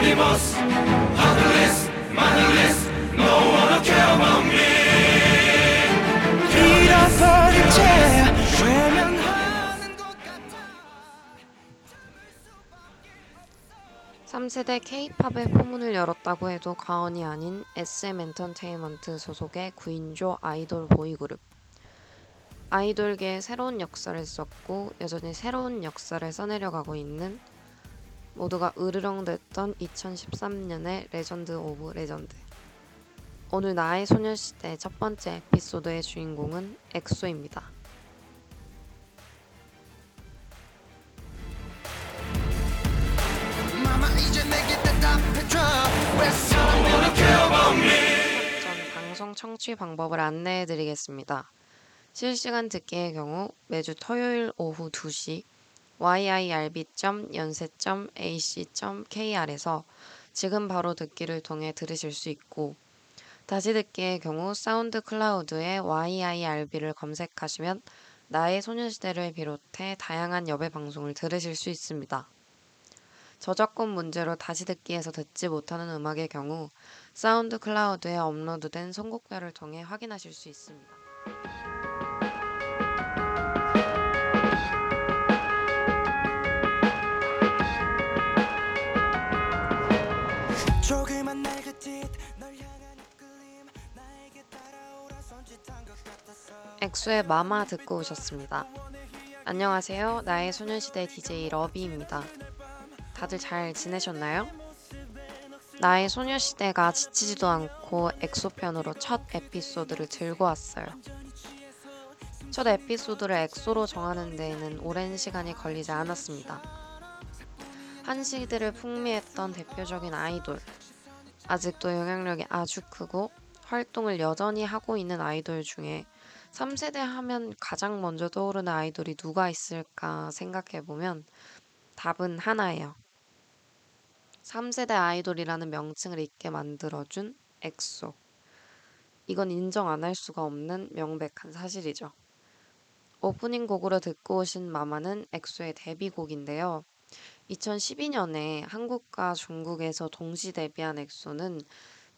anonymous, heartless, mannerless, no one care about me. 잃어버린 채 외면하는 것 같아. 3세대 K-팝의 포문을 열었다고 해도 과언이 아닌 SM 엔터테인먼트 소속의 9인조 아이돌 보이그룹. 아이돌계의 새로운 역사를 썼고 여전히 새로운 역사를 써내려가고 있는 모두가 으르렁댔던 2013년의 legend of legend. 오늘 나의 소녀시대 첫 번째 에피소드의 주인공은 엑소입니다. 전 방송 청취 방법을 안내해 드리겠습니다. 실시간 듣기의 경우 매주 토요일 오후 2시 yirb.yonsei.ac.kr에서 지금 바로 듣기를 통해 들으실 수 있고 다시 듣기의 경우 SoundCloud에 yirb를 검색하시면 나의 소녀시대를 비롯해 다양한 여배 방송을 들으실 수 있습니다. 저작권 문제로 다시 듣기에서 듣지 못하는 음악의 경우 SoundCloud에 업로드된 선곡표를 통해 확인하실 수 있습니다. 엑소의 마마 듣고 오셨습니다. 안녕하세요. 나의 소녀시대 DJ 러비입니다. 다들 잘 지내셨나요? 나의 소녀시대가 지치지도 않고 엑소 편으로 첫 에피소드를 들고 왔어요. 첫 에피소드를 엑소로 정하는 데에는 오랜 시간이 걸리지 않았습니다. 한 시대를 풍미했던 대표적인 아이돌. 아직도 영향력이 아주 크고 활동을 여전히 하고 있는 아이돌 중에 3세대 하면 가장 먼저 떠오르는 아이돌이 누가 있을까 생각해 보면 답은 하나예요. 3세대 아이돌이라는 명칭을 잊게 만들어준 엑소. 이건 인정 안 할 수가 없는 명백한 사실이죠. 오프닝 곡으로 듣고 오신 마마는 엑소의 데뷔곡인데요. 2012년에 한국과 중국에서 동시 데뷔한 엑소는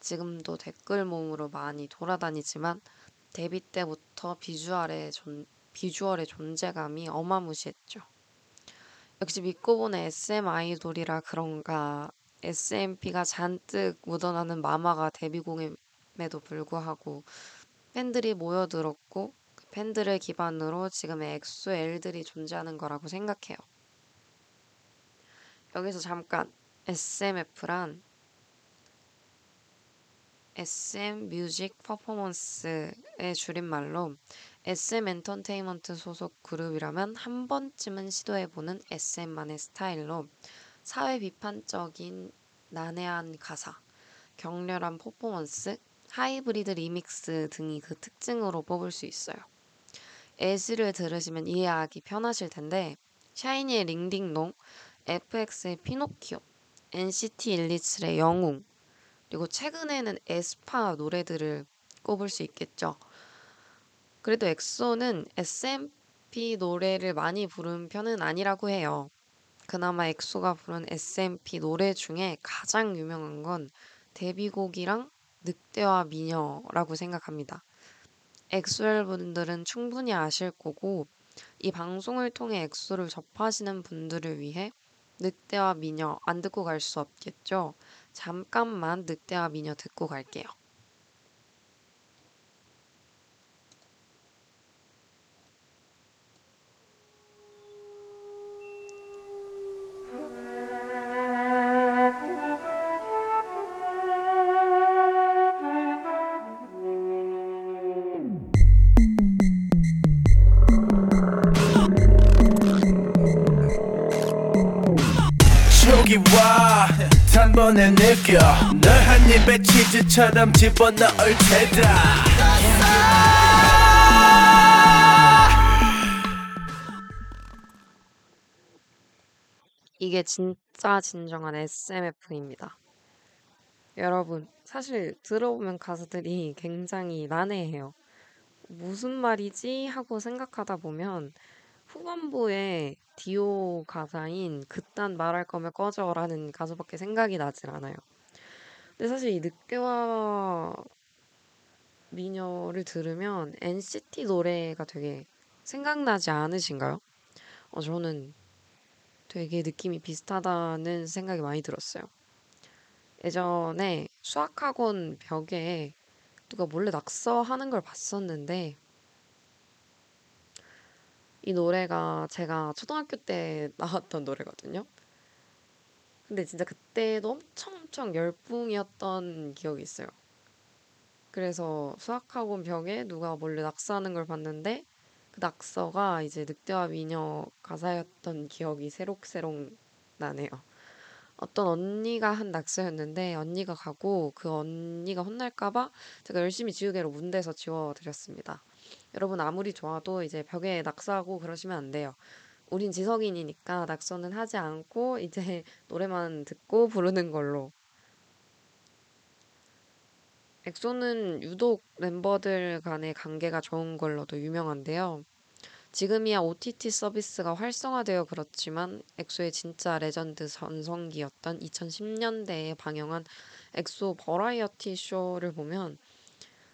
지금도 댓글 모음으로 많이 돌아다니지만 데뷔 때부터 비주얼의, 존, 비주얼의 존재감이 어마무시했죠. 역시 믿고 보는 SM 아이돌이라 그런가 SMP가 잔뜩 묻어나는 마마가 데뷔곡임에도 불구하고 팬들이 모여들었고 그 팬들을 기반으로 지금의 엑소 L들이 존재하는 거라고 생각해요. 여기서 잠깐 SMP란 SM 뮤직 퍼포먼스의 줄임말로 SM 엔터테인먼트 소속 그룹이라면 한 번쯤은 시도해보는 SM만의 스타일로 사회 비판적인 난해한 가사, 격렬한 퍼포먼스, 하이브리드 리믹스 등이 그 특징으로 뽑을 수 있어요. 예시를 들으시면 이해하기 편하실 텐데 샤이니의 링딩동, FX의 피노키오, NCT 127의 영웅, 그리고 최근에는 에스파 노래들을 꼽을 수 있겠죠. 그래도 엑소는 SMP 노래를 많이 부른 편은 아니라고 해요. 그나마 엑소가 부른 SMP 노래 중에 가장 유명한 건 데뷔곡이랑 늑대와 미녀라고 생각합니다. 엑소엘 분들은 충분히 아실 거고 이 방송을 통해 엑소를 접하시는 분들을 위해 늑대와 미녀 안 듣고 갈 수 없겠죠. 잠깐만 늑대와 미녀 듣고 갈게요. 입에 치즈처럼 집어넣을 테다 이게 진짜 진정한 SMF입니다. 여러분, 사실 들어보면 가사들이 굉장히 난해해요. 무슨 말이지? 하고 생각하다 보면 후반부에 디오 가사인 그딴 말할 거면 꺼져라는 가사밖에 생각이 나질 않아요. 근데 사실 이 늑대와 미녀를 들으면 NCT 노래가 되게 생각나지 않으신가요? 어, 저는 되게 느낌이 비슷하다는 생각이 많이 들었어요. 예전에 수학학원 벽에 누가 몰래 낙서하는 걸 봤었는데 이 노래가 제가 초등학교 때 나왔던 노래거든요. 근데 진짜 그때도 엄청 엄청 열풍이었던 기억이 있어요. 그래서 수학학원 벽에 누가 몰래 낙서하는 걸 봤는데 그 낙서가 이제 늑대와 미녀 가사였던 기억이 새록새록 나네요. 어떤 언니가 한 낙서였는데 언니가 가고 그 언니가 혼날까봐 제가 열심히 지우개로 문대서 지워드렸습니다. 여러분 아무리 좋아도 이제 벽에 낙서하고 그러시면 안 돼요. 우린 지성인이니까 낙서는 하지 않고 이제 노래만 듣고 부르는 걸로. 엑소는 유독 멤버들 간의 관계가 좋은 걸로도 유명한데요. 지금이야 OTT 서비스가 활성화되어 그렇지만 엑소의 진짜 레전드 전성기였던 2010년대에 방영한 엑소 버라이어티 쇼를 보면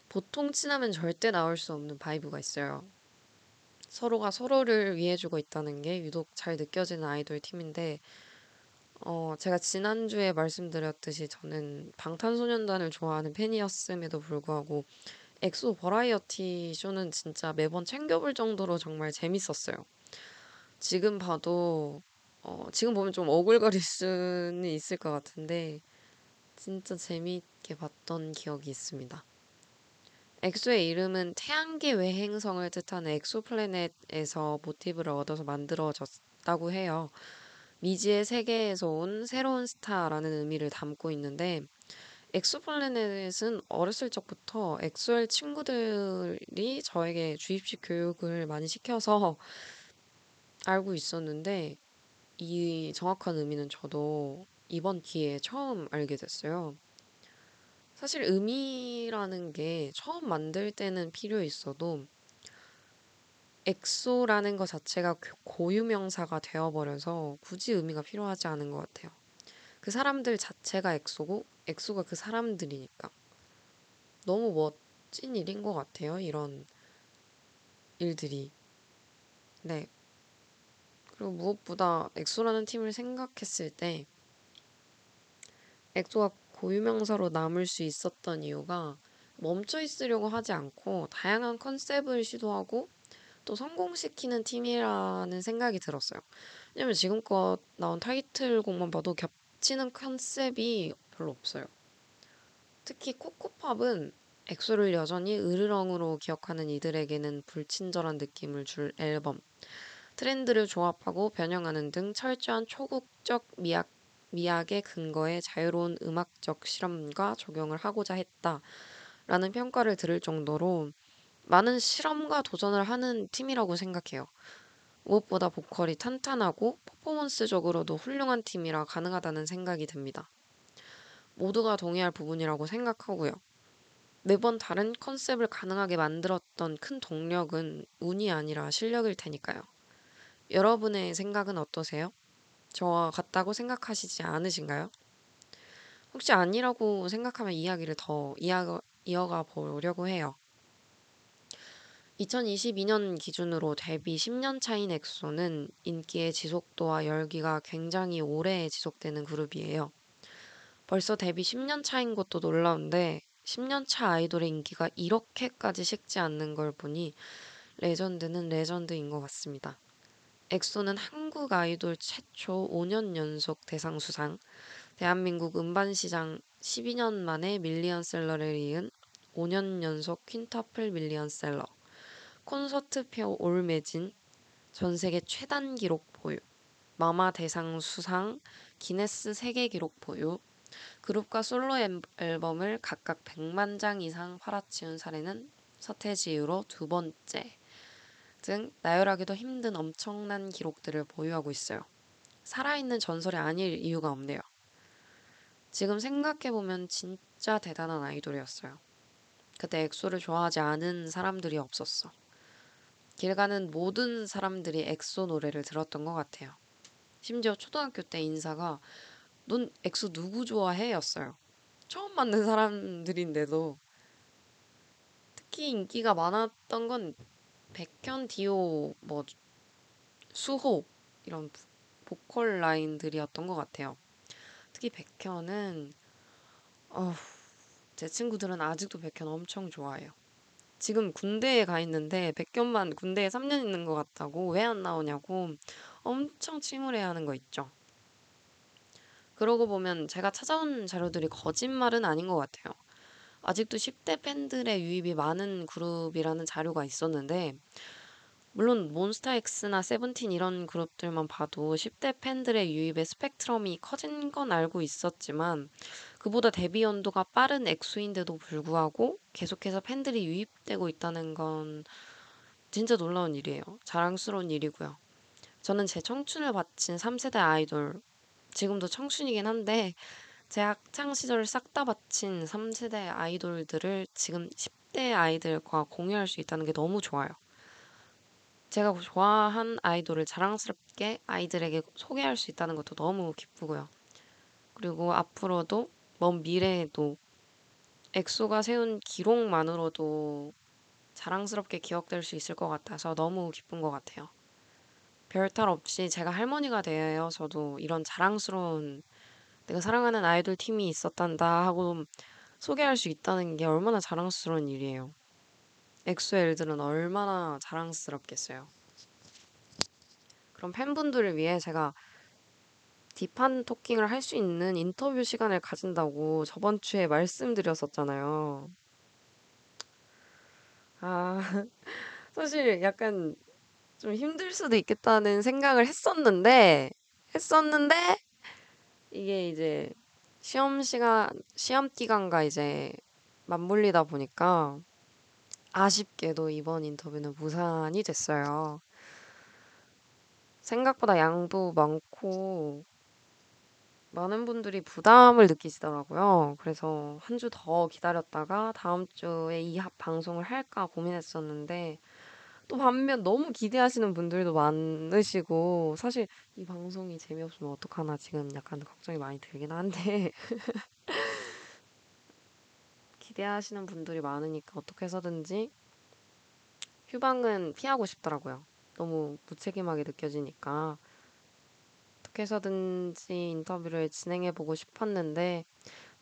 보통 친하면 절대 나올 수 없는 vibe가 있어요. 서로가 서로를 위해주고 있다는 게 유독 잘 느껴지는 아이돌 팀인데 어, 제가 지난주에 말씀드렸듯이 저는 방탄소년단을 좋아하는 팬이었음에도 불구하고 엑소 버라이어티 쇼는 진짜 매번 챙겨볼 정도로 정말 재밌었어요. 지금 봐도 어, 지금 보면 좀 오글거릴 수는 있을 것 같은데 진짜 재미있게 봤던 기억이 있습니다. 엑소의 이름은 태양계 외행성을 뜻하는 엑소플래넷에서 모티브를 얻어서 만들어졌다고 해요. 미지의 세계에서 온 새로운 스타라는 의미를 담고 있는데 엑소플래넷은 어렸을 적부터 엑소엘 친구들이 저에게 주입식 교육을 많이 시켜서 알고 있었는데 이 정확한 의미는 저도 이번 기회에 처음 알게 됐어요. 사실 의미라는 게 처음 만들 때는 필요 있어도 엑소라는 것 자체가 그 고유명사가 되어버려서 굳이 의미가 필요하지 않은 것 같아요. 그 사람들 자체가 엑소고 엑소가 그 사람들이니까 너무 멋진 일인 것 같아요. 이런 일들이. 네. 그리고 무엇보다 엑소라는 팀을 생각했을 때 엑소가 고유명사로 남을 수 있었던 이유가 멈춰 있으려고 하지 않고 다양한 컨셉을 시도하고 또 성공시키는 팀이라는 생각이 들었어요. 왜냐면 지금껏 나온 타이틀곡만 봐도 겹치는 컨셉이 별로 없어요. 특히 코코팝은 엑소를 여전히 으르렁으로 기억하는 이들에게는 불친절한 느낌을 줄 앨범. 트렌드를 조합하고 변형하는 등 철저한 초국적 미학, 미학의 근거에 자유로운 음악적 실험과 적용을 하고자 했다. 라는 평가를 들을 정도로 많은 실험과 도전을 하는 팀이라고 생각해요. 무엇보다 보컬이 탄탄하고 퍼포먼스적으로도 훌륭한 팀이라 가능하다는 생각이 듭니다. 모두가 동의할 부분이라고 생각하고요. 매번 다른 컨셉을 가능하게 만들었던 큰 동력은 운이 아니라 실력일 테니까요. 여러분의 생각은 어떠세요? 저와 같다고 생각하시지 않으신가요? 혹시 아니라고 생각하면 이야기를 더 이어가, 이어가 보려고 해요. 2022년 기준으로 데뷔 10년 차인 엑소는 인기의 지속도와 열기가 굉장히 오래 지속되는 그룹이에요. 벌써 데뷔 10년 차인 것도 놀라운데 10년 차 아이돌의 인기가 이렇게까지 식지 않는 걸 보니 레전드는 레전드인 것 같습니다. 엑소는 한국 아이돌 최초 5년 연속 대상 수상, 대한민국 음반 시장 12년 만에 밀리언셀러를 이은 5년 연속 quintuple 밀리언셀러, 콘서트표 올 매진, 전 세계 최단 기록 보유, 마마 대상 수상, 기네스 세계 기록 보유, 그룹과 솔로 앨범을 각각 100만 장 이상 팔아치운 사례는 서태지 이후로 두 번째 등 나열하기도 힘든 엄청난 기록들을 보유하고 있어요. 살아있는 전설이 아닐 이유가 없네요. 지금 생각해보면 진짜 대단한 아이돌이었어요. 그때 엑소를 좋아하지 않은 사람들이 없었어. 길 가는 모든 사람들이 엑소 노래를 들었던 것 같아요. 심지어 초등학교 때 인사가 넌 엑소 누구 좋아해? 였어요. 처음 만난 사람들인데도 특히 인기가 많았던 건 백현, 디오, 뭐 수호 이런 보- 보컬 라인들이었던 것 같아요. 특히 백현은 어제 친구들은 아직도 백현 엄청 좋아해요. 지금 군대에 가 있는데 백현만 군대에 3년 있는 것 같다고 왜 안 나오냐고 엄청 침울해하는 거 있죠. 그러고 보면 제가 찾아온 자료들이 거짓말은 아닌 것 같아요. 아직도 10대 팬들의 유입이 많은 그룹이라는 자료가 있었는데 물론 몬스타엑스나 세븐틴 이런 그룹들만 봐도 10대 팬들의 유입의 스펙트럼이 커진 건 알고 있었지만 그보다 데뷔 연도가 빠른 엑소인데도 불구하고 계속해서 팬들이 유입되고 있다는 건 진짜 놀라운 일이에요. 자랑스러운 일이고요. 저는 제 청춘을 바친 3세대 아이돌, 지금도 청춘이긴 한데 제 학창 시절을 싹 다 바친 3세대 아이돌들을 지금 10대 아이들과 공유할 수 있다는 게 너무 좋아요. 제가 좋아한 아이돌을 자랑스럽게 아이들에게 소개할 수 있다는 것도 너무 기쁘고요. 그리고 앞으로도 먼 미래에도 엑소가 세운 기록만으로도 자랑스럽게 기억될 수 있을 것 같아서 너무 기쁜 것 같아요. 별탈 없이 제가 할머니가 되어서도 이런 자랑스러운 내가 사랑하는 아이돌 팀이 있었단다 하고 소개할 수 있다는 게 얼마나 자랑스러운 일이에요. 엑소의 일들은 얼마나 자랑스럽겠어요. 그럼 팬분들을 위해 제가 딥한 토킹을 할 수 있는 인터뷰 시간을 가진다고 저번 주에 말씀드렸었잖아요. 아, 사실 약간 좀 힘들 수도 있겠다는 생각을 했었는데, 했었는데, 이게 이제 시험 시간, 시험 기간과 이제 맞물리다 보니까 아쉽게도 이번 인터뷰는 무산이 됐어요. 생각보다 양도 많고 많은 분들이 부담을 느끼시더라고요. 그래서 한 주 더 기다렸다가 다음 주에 이합 방송을 할까 고민했었는데 또 반면 너무 기대하시는 분들도 많으시고 사실 이 방송이 재미없으면 어떡하나 지금 약간 걱정이 많이 들긴 한데 기대하시는 분들이 많으니까 어떻게 해서든지 휴방은 피하고 싶더라고요. 너무 무책임하게 느껴지니까 어떻게 해서든지 인터뷰를 진행해 보고 싶었는데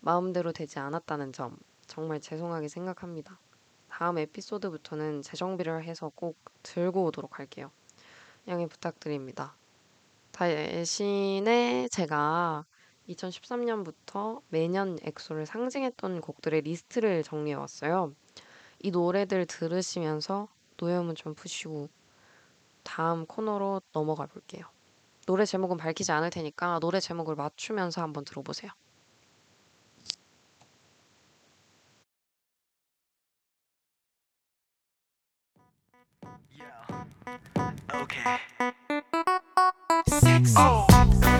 마음대로 되지 않았다는 점 정말 죄송하게 생각합니다. 다음 에피소드부터는 재정비를 해서 꼭 들고 오도록 할게요. 양해 부탁드립니다. 대신에 제가 2013년부터 매년 엑소를 상징했던 곡들의 리스트를 정리해 왔어요. 이 노래들 들으시면서 노여움은 좀 푸시고 다음 코너로 넘어가 볼게요. 노래 제목은 밝히지 않을 테니까 노래 제목을 맞추면서 한번 들어보세요.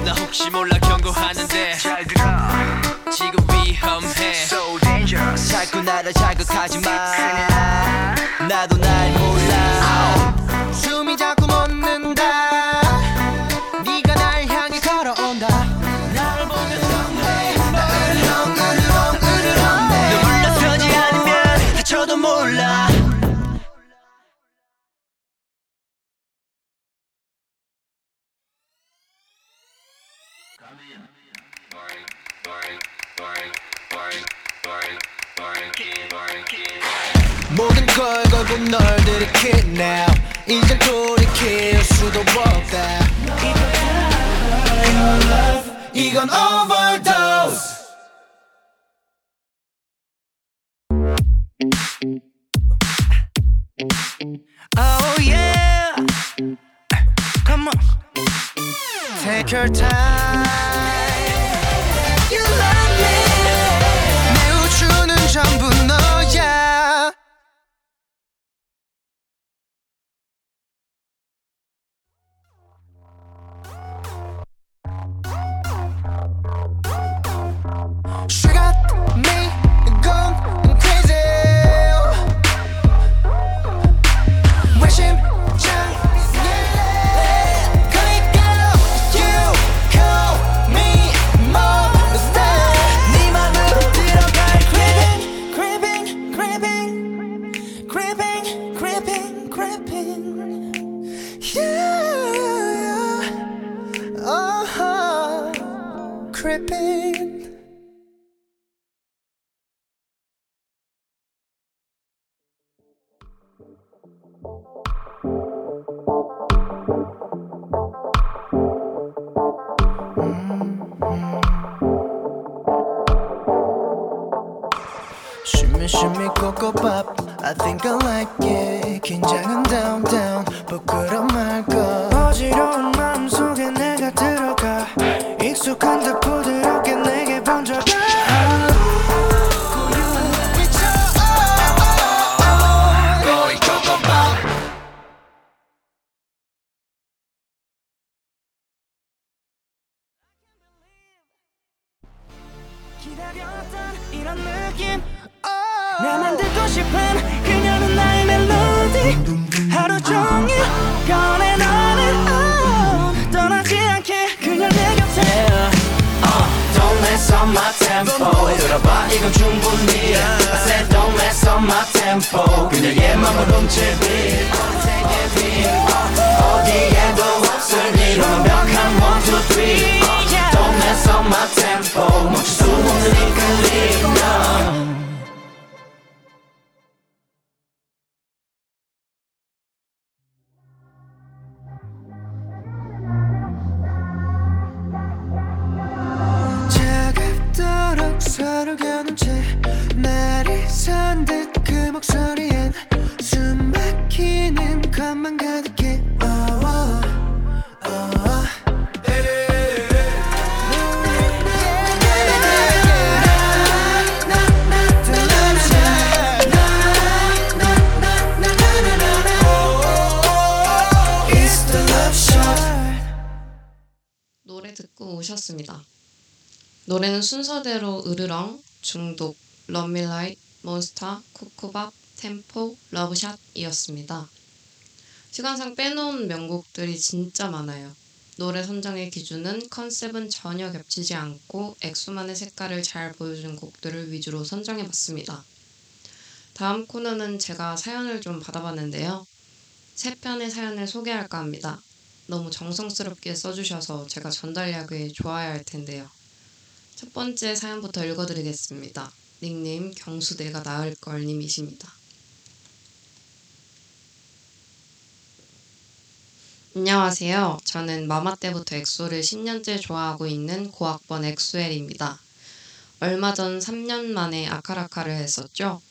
나 혹시 몰라 경고하는데 잘 들어. 지금 위험해 So dangerous. 자꾸 나를 자극하지 마 나도 날 몰라 숨이 자꾸 멎는 걸 걸고 널 들이킬 now 이제 돌이킬 수도 없다 이건 overdose Oh yeah Come on Take your time Shimmy, shimmy, cocoa pop. I think I like it. 긴장은 down, down. 부끄럼 말까. 어지러운 마음속에 내가 들어가 익숙한 듯 부드럽게 tempo 그녀의 맘을 훔칠 빛 어디에도 없을 일 완벽한 one two three Don't mess up my tempo 멈출 수 없는 이끌림 no. 산듯 그 목소리엔 숨 막히는 것만 가득해 oh, oh, oh. Shot 노래 듣고 오셨습니다. 노래는 순서대로 으르렁, 중독, 럼밀라이트, 몬스타, 쿠쿠밥, 템포, 러브샷이었습니다. 시간상 빼놓은 명곡들이 진짜 많아요. 노래 선정의 기준은 컨셉은 전혀 겹치지 않고 엑소만의 색깔을 잘 보여준 곡들을 위주로 선정해봤습니다. 다음 코너는 제가 사연을 좀 받아봤는데요. 세 편의 사연을 소개할까 합니다. 너무 정성스럽게 써주셔서 제가 전달하기 좋아야 할 텐데요. 첫 번째 사연부터 읽어드리겠습니다. 닉네임 경수 내가 나을 걸님이십니다. 안녕하세요. 저는 마마 때부터 엑소를 10년째 좋아하고 있는 고학번 엑소엘입니다. 얼마 전 3년 만에 아카라카를 했었죠.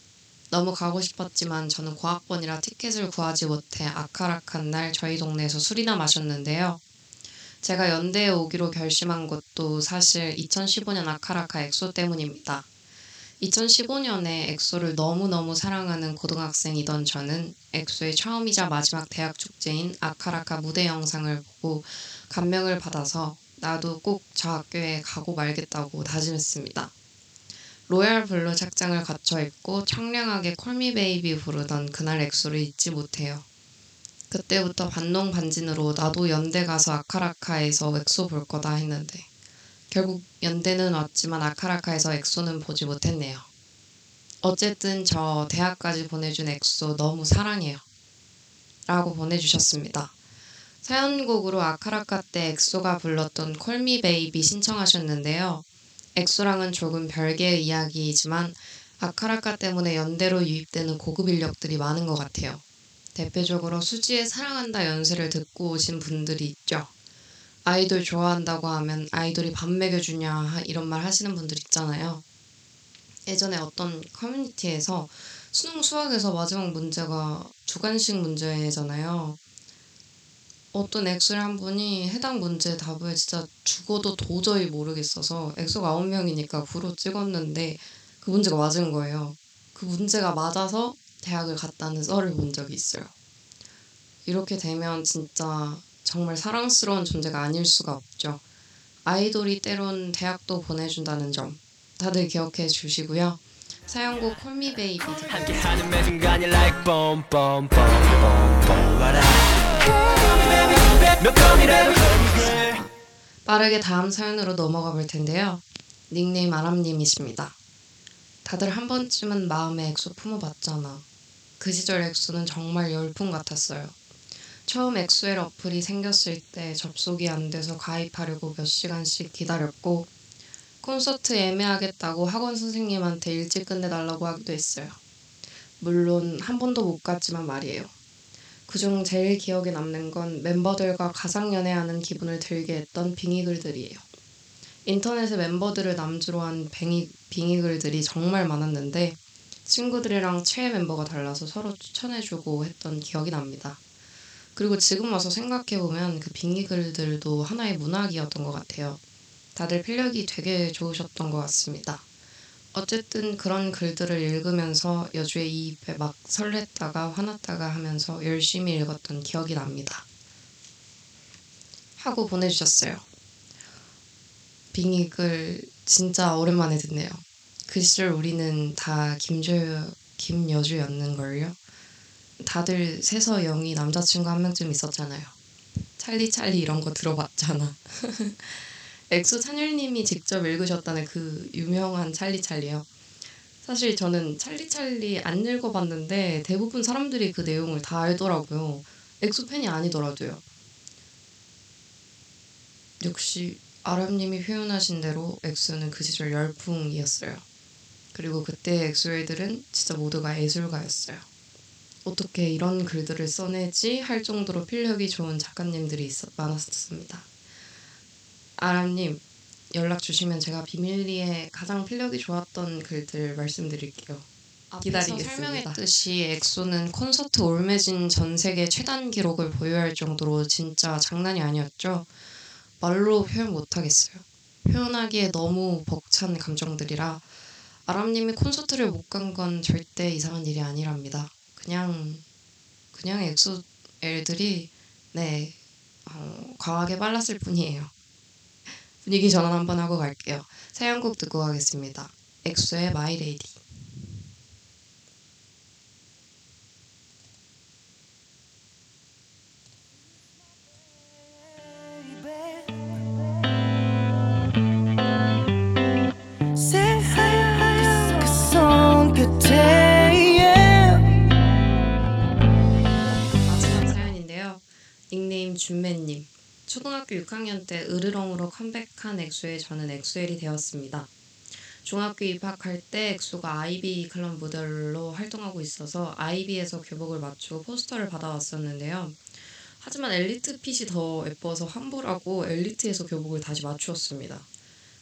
너무 가고 싶었지만 저는 고학번이라 티켓을 구하지 못해 아카라칸 날 저희 동네에서 술이나 마셨는데요. 제가 연대에 오기로 결심한 것도 사실 2015년 아카라카 엑소 때문입니다. 2015년에 엑소를 너무너무 사랑하는 고등학생이던 저는 엑소의 처음이자 마지막 대학 축제인 아카라카 무대 영상을 보고 감명을 받아서 나도 꼭 저 학교에 가고 말겠다고 다짐했습니다. royal blue 착장을 갖춰 입고 청량하게 Call Me Baby 부르던 그날 엑소를 잊지 못해요. 그때부터 반농 반진으로 나도 연대 가서 아카라카에서 엑소 볼 거다 했는데 결국 연대는 왔지만 아카라카에서 엑소는 보지 못했네요. 어쨌든 저 대학까지 보내준 엑소 너무 사랑해요. 라고 보내주셨습니다. 사연곡으로 아카라카 때 엑소가 불렀던 Call Me Baby 신청하셨는데요. 엑소랑은 조금 별개의 이야기이지만 아카라카 때문에 연대로 유입되는 고급 인력들이 많은 것 같아요. 대표적으로 수지의 사랑한다 연세를 듣고 오신 분들이 있죠. 아이돌 좋아한다고 하면 아이돌이 밥 먹여주냐 하- 이런 말 하시는 분들 있잖아요. 예전에 어떤 커뮤니티에서 수능 수학에서 마지막 문제가 주관식 문제잖아요. 어떤 엑소를 한 분이 해당 문제 답을 진짜 죽어도 도저히 모르겠어서 엑소가 9명이니까 구로 찍었는데 그 문제가 맞은 거예요. 그 문제가 맞아서 대학을 갔다는 썰을 본 적이 있어요. 이렇게 되면 진짜 정말 사랑스러운 존재가 아닐 수가 없죠. 아이돌이 때론 대학도 보내준다는 점 다들 기억해 주시고요. 사연곡 Call Me Baby 듣고 함께하는 매 순간이 like boom boom boom 와라 몇 번이라도 빠르게 다음 사연으로 넘어가 볼 텐데요. 닉네임 아람님이십니다. 다들 한 번쯤은 마음에 엑소 품어봤잖아. 그 시절 엑소는 정말 열풍 같았어요. 처음 엑소엘 어플이 생겼을 때 접속이 안 돼서 가입하려고 몇 시간씩 기다렸고 콘서트 예매하겠다고 학원 선생님한테 일찍 끝내달라고 하기도 했어요. 물론 한 번도 못 갔지만 말이에요. 그중 제일 기억에 남는 건 멤버들과 가상 연애하는 기분을 들게 했던 빙의글들이에요. 인터넷에 멤버들을 남주로 한 빙의, 빙의글들이 정말 많았는데 친구들이랑 최애 멤버가 달라서 서로 추천해주고 했던 기억이 납니다. 그리고 지금 와서 생각해보면 그 빙의글들도 하나의 문학이었던 것 같아요. 다들 필력이 되게 좋으셨던 것 같습니다. 어쨌든 그런 글들을 읽으면서 여주의 이입에 막 설렜다가 화났다가 하면서 열심히 읽었던 기억이 납니다. 하고 보내주셨어요. 빙의글 진짜 오랜만에 듣네요. 그 시절 우리는 다 김징어 김여주였는걸요. 다들 세서 영이 남자친구 한 명쯤 있었잖아요. 찰리 찰리 이런 거 들어봤잖아. 엑소 찬열님이 직접 읽으셨다는 그 유명한 찰리 찰리요. 사실 저는 찰리 찰리 안 읽어봤는데 대부분 사람들이 그 내용을 다 알더라고요. 엑소 팬이 아니더라도요. 역시 아람님이 표현하신 대로 엑소는 그 시절 열풍이었어요. 그리고 그때 엑소 애들은 진짜 모두가 예술가였어요. 어떻게 이런 글들을 써내지 할 정도로 필력이 좋은 작가님들이 있었, 많았습니다. 아람님 연락 주시면 제가 비밀리에 가장 필력이 좋았던 글들 말씀드릴게요. 기다리겠습니다. 설명했듯이 엑소는 콘서트 all 매진 전 세계 최단 기록을 보유할 정도로 진짜 장난이 아니었죠. 말로 표현 못하겠어요. 표현하기에 너무 벅찬 감정들이라 아람님이 콘서트를 못 간 건 절대 이상한 일이 아니랍니다. 그냥 그냥 엑소 애들이 네 어, 과하게 빨랐을 뿐이에요. 분위기 전환 한번 하고 갈게요. 사연곡 듣고 가겠습니다. 엑소의 마이 레이디. 닉네임 준매님. 초등학교 6학년 때 으르렁으로 컴백한 엑소에 저는 엑소엘이 되었습니다. 중학교 입학할 때 엑소가 아이비 클럽 모델로 활동하고 있어서 아이비에서 교복을 맞추고 포스터를 받아왔었는데요. 하지만 엘리트 핏이 더 예뻐서 환불하고 엘리트에서 교복을 다시 맞추었습니다.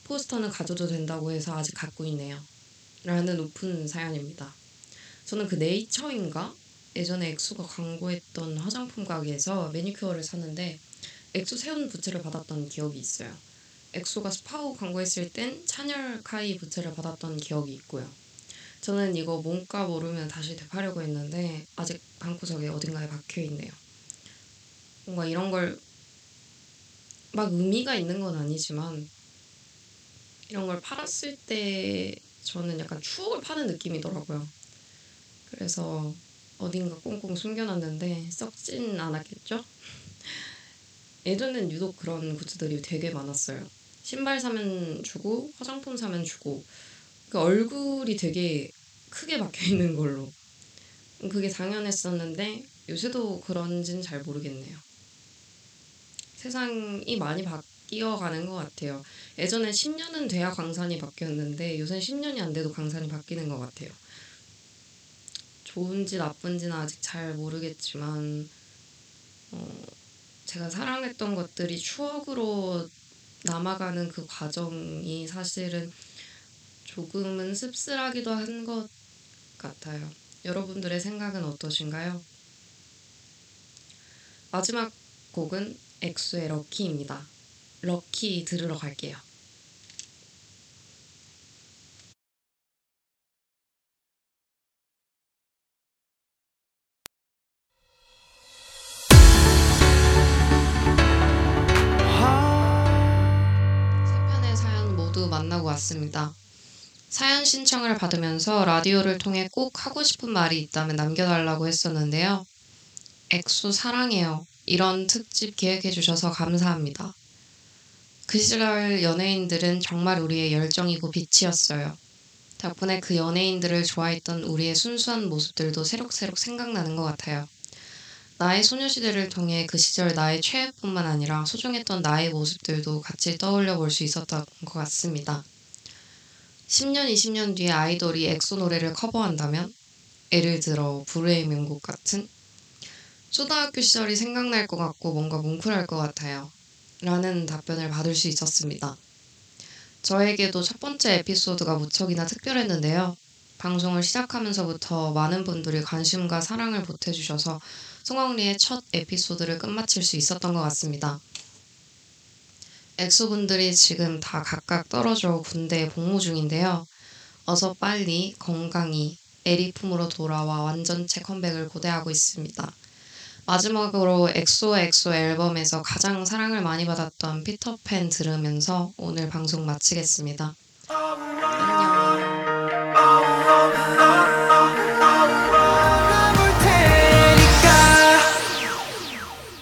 포스터는 가져도 된다고 해서 아직 갖고 있네요. 라는 오픈 사연입니다. 저는 그 네이처인가? 예전에 엑소가 광고했던 화장품 가게에서 매니큐어를 샀는데 엑소 세훈 부채를 받았던 기억이 있어요. 엑소가 스파오 광고했을 땐 찬열 카이 부채를 받았던 기억이 있고요. 저는 이거 몸값 오르면 다시 되파려고 했는데 아직 방구석에 어딘가에 박혀 있네요. 뭔가 이런 걸 막 의미가 있는 건 아니지만 이런 걸 팔았을 때 저는 약간 추억을 파는 느낌이더라고요. 그래서 어딘가 꽁꽁 숨겨놨는데 썩진 않았겠죠? 예전엔 유독 그런 굿즈들이 되게 많았어요. 신발 사면 주고 화장품 사면 주고 그 얼굴이 되게 크게 박혀 있는 걸로 그게 당연했었는데 요새도 그런지는 잘 모르겠네요. 세상이 많이 바뀌어가는 것 같아요. 예전엔 10년은 돼야 광산이 바뀌었는데 요새는 10년이 안 돼도 광산이 바뀌는 것 같아요. 좋은지 나쁜지는 아직 잘 모르겠지만 어, 제가 사랑했던 것들이 추억으로 남아가는 그 과정이 사실은 조금은 씁쓸하기도 한 것 같아요. 여러분들의 생각은 어떠신가요? 마지막 곡은 엑소의 럭키입니다. 럭키 들으러 갈게요. 만나고 왔습니다. 사연 신청을 받으면서 라디오를 통해 꼭 하고 싶은 말이 있다면 남겨달라고 했었는데요. 엑소 사랑해요. 이런 특집 기획해 주셔서 감사합니다. 그 시절 연예인들은 정말 우리의 열정이고 빛이었어요. 덕분에 그 연예인들을 좋아했던 우리의 순수한 모습들도 새록새록 생각나는 것 같아요. 나의 소녀시대를 통해 그 시절 나의 최애뿐만 아니라 소중했던 나의 모습들도 같이 떠올려 볼 수 있었던 것 같습니다. 10년, 20년 뒤에 아이돌이 엑소 노래를 커버한다면? 예를 들어 불후의 명곡 같은? 초등학교 시절이 생각날 것 같고 뭔가 뭉클할 것 같아요. 라는 답변을 받을 수 있었습니다. 저에게도 첫 번째 에피소드가 무척이나 특별했는데요. 방송을 시작하면서부터 많은 분들이 관심과 사랑을 보태주셔서 송황리의 첫 에피소드를 끝마칠 수 있었던 것 같습니다. 엑소분들이 지금 다 각각 떨어져 군대에 복무 중인데요. 어서 빨리 건강히 에리 품으로 돌아와 완전체 컴백을 고대하고 있습니다. 마지막으로 엑소 엑소 앨범에서 가장 사랑을 많이 받았던 피터팬 들으면서 오늘 방송 마치겠습니다.